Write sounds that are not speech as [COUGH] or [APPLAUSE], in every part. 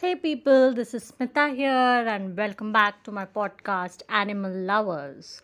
Hey people, this is Smita here, and welcome back to my podcast, Animal Lovers.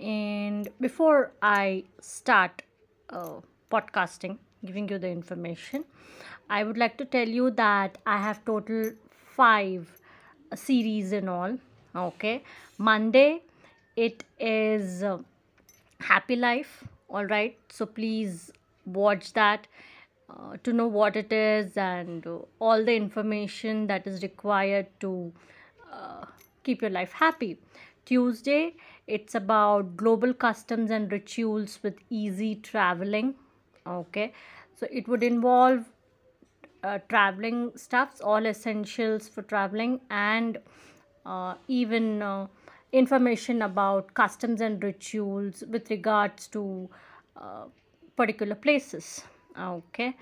And before I start uh, podcasting, giving you the information, I would like to tell you that I have total five series in all. Okay, Monday it is uh, Happy Life. All right, so please watch that uh, to know what it is and all the information that is required to uh, keep your life happy. Tuesday, it's about global customs and rituals with easy traveling. Okay, so it would involve uh, traveling stuffs, all essentials for traveling, and uh, even uh, information about customs and rituals with regards to uh, particular places. Okay,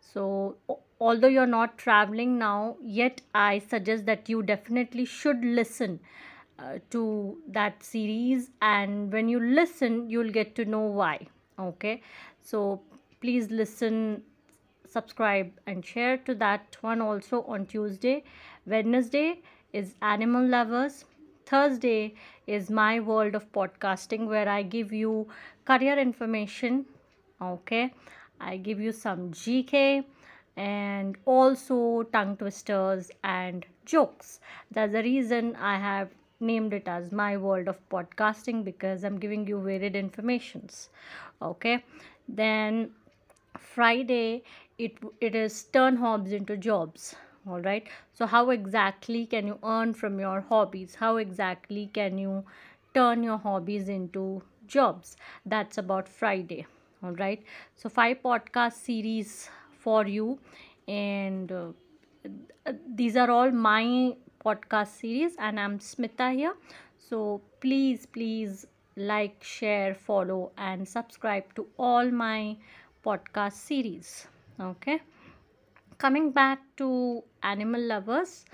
so although you're not traveling now, yet I suggest that you definitely should listen uh, to that series, and when you listen, you'll get to know why. Okay, so please listen subscribe and share to that one also on Tuesday. Wednesday is Animal Lovers. Thursday is My World of Podcasting, where I give you career information. Okay, I give you some GK and also tongue twisters and jokes. That's the reason I have named it as My World of Podcasting because I'm giving you varied informations. Okay, then Friday, it it is turn hobbies into jobs. All right. So how exactly can you earn from your hobbies? How exactly can you turn your hobbies into jobs? That's about Friday. All right. So five podcast series for you, and uh, these are all my podcast series, and I'm Smita here. So please, please like, share, follow, and subscribe to all my podcast series. Okay, coming back to animal lovers.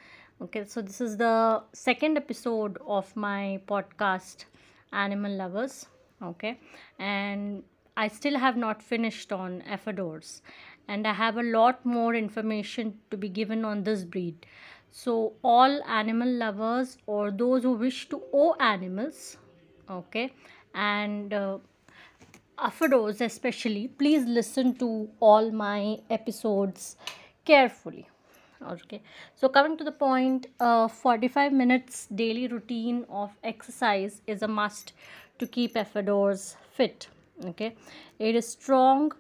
Okay, so this is the second episode of my podcast, Animal Lovers. Okay, and I still have not finished on Afadors, and I have a lot more information to be given on this breed. So, all animal lovers or those who wish to own animals, okay, and uh, especially, please listen to all my episodes carefully. Okay, so coming to the point, uh, 45 minutes daily routine of exercise is a must to keep Afadors fit. Okay, it is strong,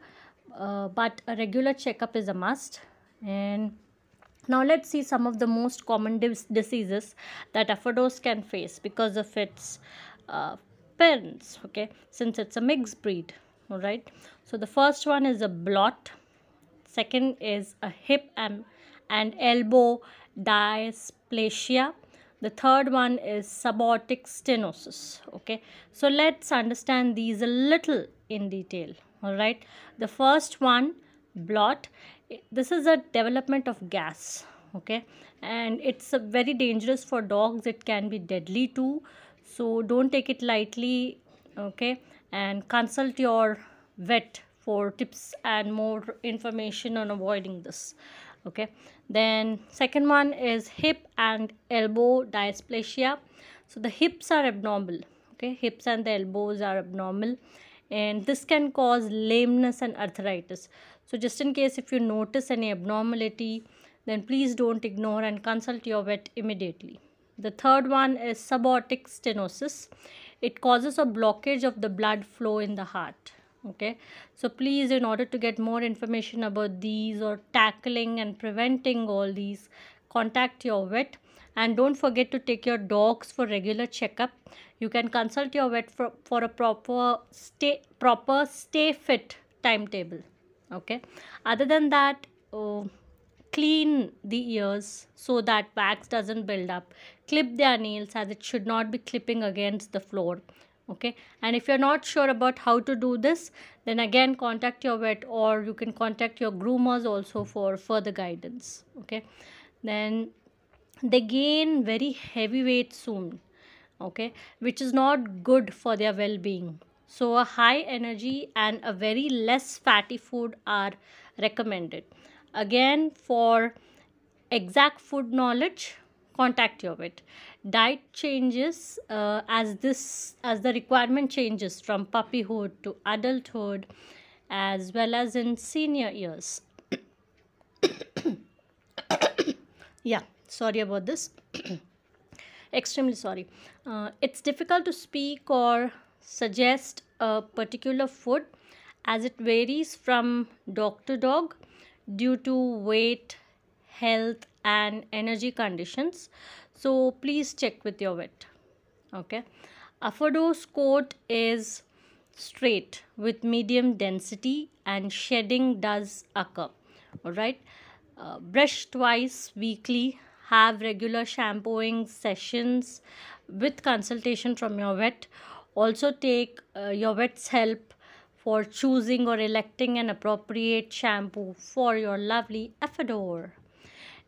uh, but a regular checkup is a must. And now let's see some of the most common dis- diseases that Afadors can face because of its uh, parents. Okay, since it's a mixed breed. All right. So the first one is a bloat. Second is a hip and, and elbow dysplasia. The third one is subaortic stenosis. Okay, so let's understand these a little in detail. All right, the first one, bloat, this is a development of gas. Okay, and it's very dangerous for dogs. It can be deadly too. So don't take it lightly. Okay, and consult your vet for tips and more information on avoiding this okay. Then second one is hip and elbow dysplasia. So the hips are abnormal. Okay. Hips and the elbows are abnormal. And this can cause lameness and arthritis. So just in case if you notice any abnormality then please don't ignore and consult your vet immediately. The third one is subaortic stenosis. It causes a blockage of the blood flow in the heart okay? So please in order to get more information about these or tackling and preventing all these contact your vet. And don't forget to take your dogs for regular checkup. You can consult your vet for, for a proper stay proper stay fit timetable okay? Other than that uh, clean the ears so that wax doesn't build up. Clip their nails as it should not be clipping against the floor okay? And if you're not sure about how to do this then again contact your vet or you can contact your groomers also for further guidance okay? Then they gain very heavy weight soon okay? Which is not good for their well-being. So a high energy and a very less fatty food are recommended. Again for exact food knowledge contact your vet diet changes uh, as this as the requirement changes from puppyhood to adulthood as well as in senior years. [COUGHS] Yeah sorry about this. [COUGHS] Extremely sorry. Uh, it's difficult to speak or suggest a particular food as it varies from dog to dog due to weight health and energy conditions so please check with your vet. Okay? Afador's coat is straight with medium density and shedding does occur. All right? Uh, brush twice weekly have regular shampooing sessions with consultation from your vet. Also take uh, your vet's help for choosing or electing an appropriate shampoo for your lovely Afador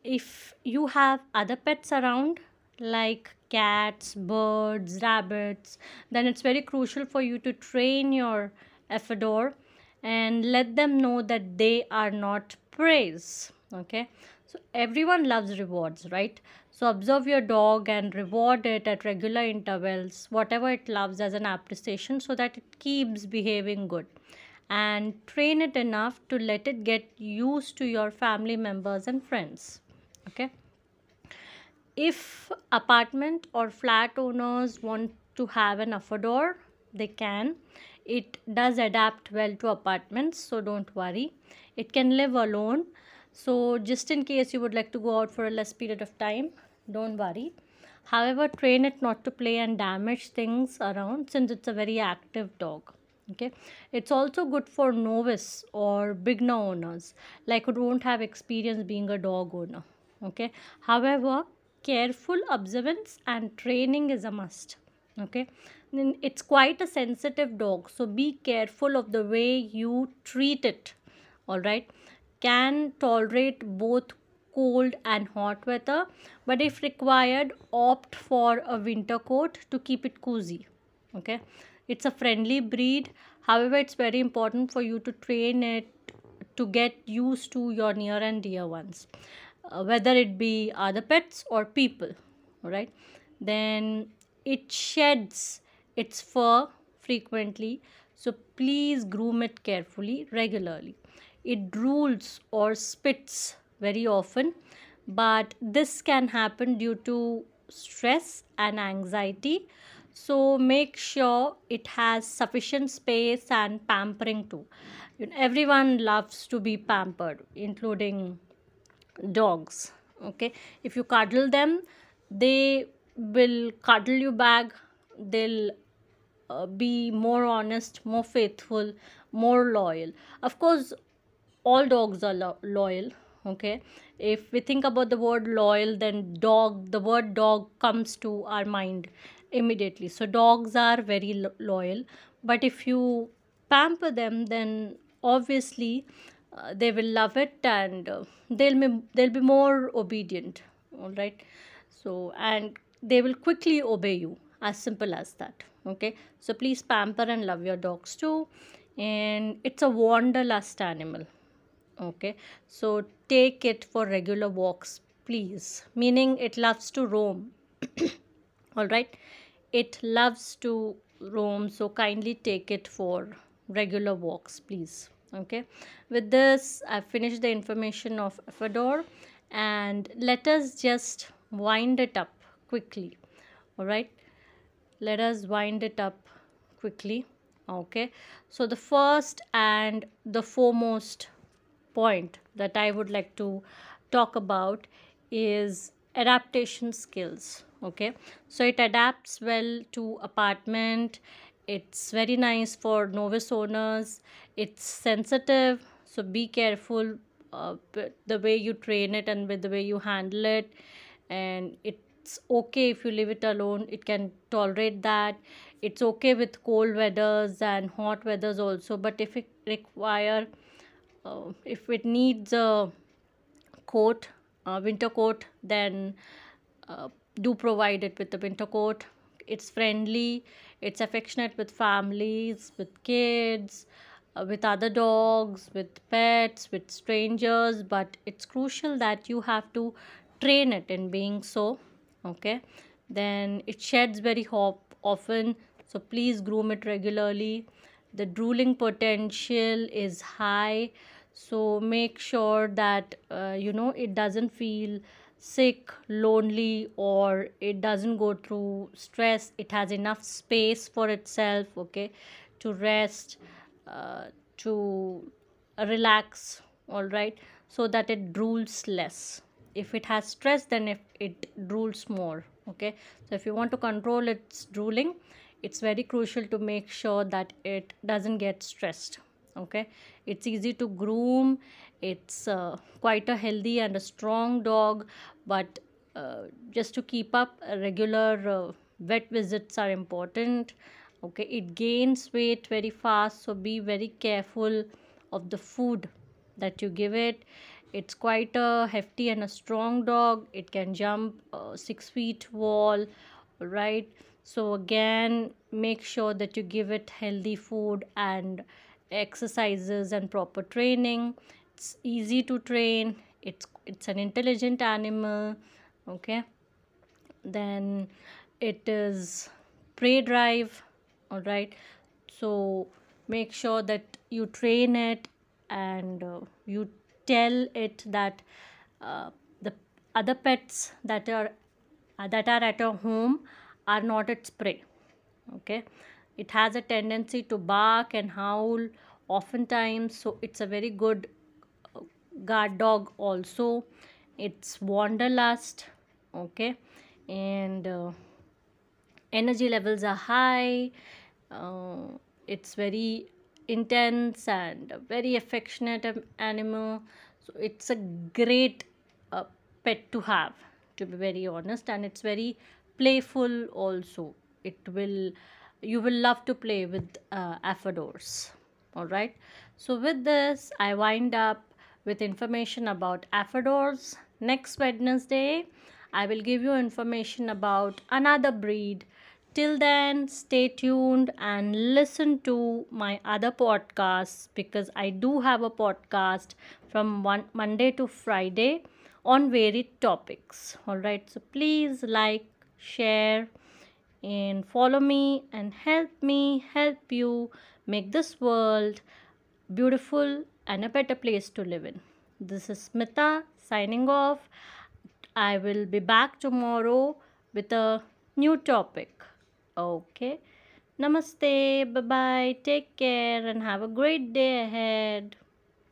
if you have other pets around like cats birds rabbits then it's very crucial for you to train your Afador and let them know that they are not praise okay? So everyone loves rewards right? So observe your dog and reward it at regular intervals whatever it loves as an appreciation so that it keeps behaving good. And train it enough to let it get used to your family members and friends if apartment or flat owners want to have an Afador they can. It does adapt well to apartments so don't worry. It can live alone. So just in case you would like to go out for a less period of time don't worry. However train it not to play and damage things around since it's a very active dog okay? It's also good for novice or beginner owners like who don't have experience being a dog owner okay? However careful observance and training is a must okay? It's quite a sensitive dog so be careful of the way you treat it all right? Can tolerate both cold and hot weather but if required opt for a winter coat to keep it cozy okay? It's a friendly breed however it's very important for you to train it to get used to your near and dear ones uh, whether it be other pets or people right then it sheds its fur frequently so please groom it carefully regularly. It drools or spits very often but this can happen due to stress and anxiety. So make sure it has sufficient space and pampering too. Everyone loves to be pampered including dogs okay? If you cuddle them they will cuddle you back. They'll uh, be more honest more faithful more loyal. Of course all dogs are lo- loyal okay? If we think about the word loyal then dog the word dog comes to our mind immediately. So dogs are very lo- loyal. But if you pamper them then obviously uh, they will love it and uh, they'll be they'll be more obedient all right? So and they will quickly obey you as simple as that okay? So please pamper and love your dogs too. And it's a wanderlust animal okay? So take it for regular walks please. Meaning it loves to roam [COUGHS] all right? It loves to roam so kindly take it for regular walks please okay. With this i've finished the information of Afador and let us just wind it up quickly. All right. Let us wind it up quickly. Okay. So the first and the foremost point that i would like to talk about is adaptation skills. Okay. So it adapts well to apartment it's very nice for novice owners. It's sensitive so be careful uh, the way you train it and with the way you handle it. And it's okay if you leave it alone. It can tolerate that. It's okay with cold weathers and hot weathers also but if it require uh, if it needs a coat a winter coat then uh, do provide it with the winter coat. It's friendly it's affectionate with families with kids uh, with other dogs, with pets, with strangers, but it's crucial that you have to train it in being so. Okay, then it sheds very hop- often, so please groom it regularly. The drooling potential is high, so make sure that uh, you know it doesn't feel sick, lonely, or it doesn't go through stress. It has enough space for itself, okay, to rest, uh, to relax, all right, so that it drools less. If it has stress, then if it drools more, okay. So if you want to control its drooling, it's very crucial to make sure that it doesn't get stressed okay it's easy to groom it's uh, quite a healthy and a strong dog but uh, just to keep up regular uh, vet visits are important. Okay it gains weight very fast so be very careful of the food that you give it. It's quite a hefty and a strong dog. It can jump uh, six feet wall right? So again make sure that you give it healthy food and exercises and proper training. It's easy to train. It's it's an intelligent animal okay? Then it is prey drive all right? So make sure that you train it and uh, you tell it that uh, the other pets that are uh, that are at your home are not its prey okay? It has a tendency to bark and howl oftentimes so it's a very good guard dog also. It's wanderlust okay? And uh, energy levels are high. Uh, it's very intense and very affectionate animal. So it's a great uh, pet to have to be very honest. And it's very playful also. It will you will love to play with uh, Afadors all right? So with this i wind up with information about Afadors next wednesday i will give you information about another breed. Till then stay tuned and listen to my other podcasts because i do have a podcast from one monday to friday on varied topics. All right so please like share and follow me and help me help you make this world beautiful and a better place to live in. This is Smita signing off. I will be back tomorrow with a new topic. Okay. Namaste. Bye bye. Take care and have a great day ahead.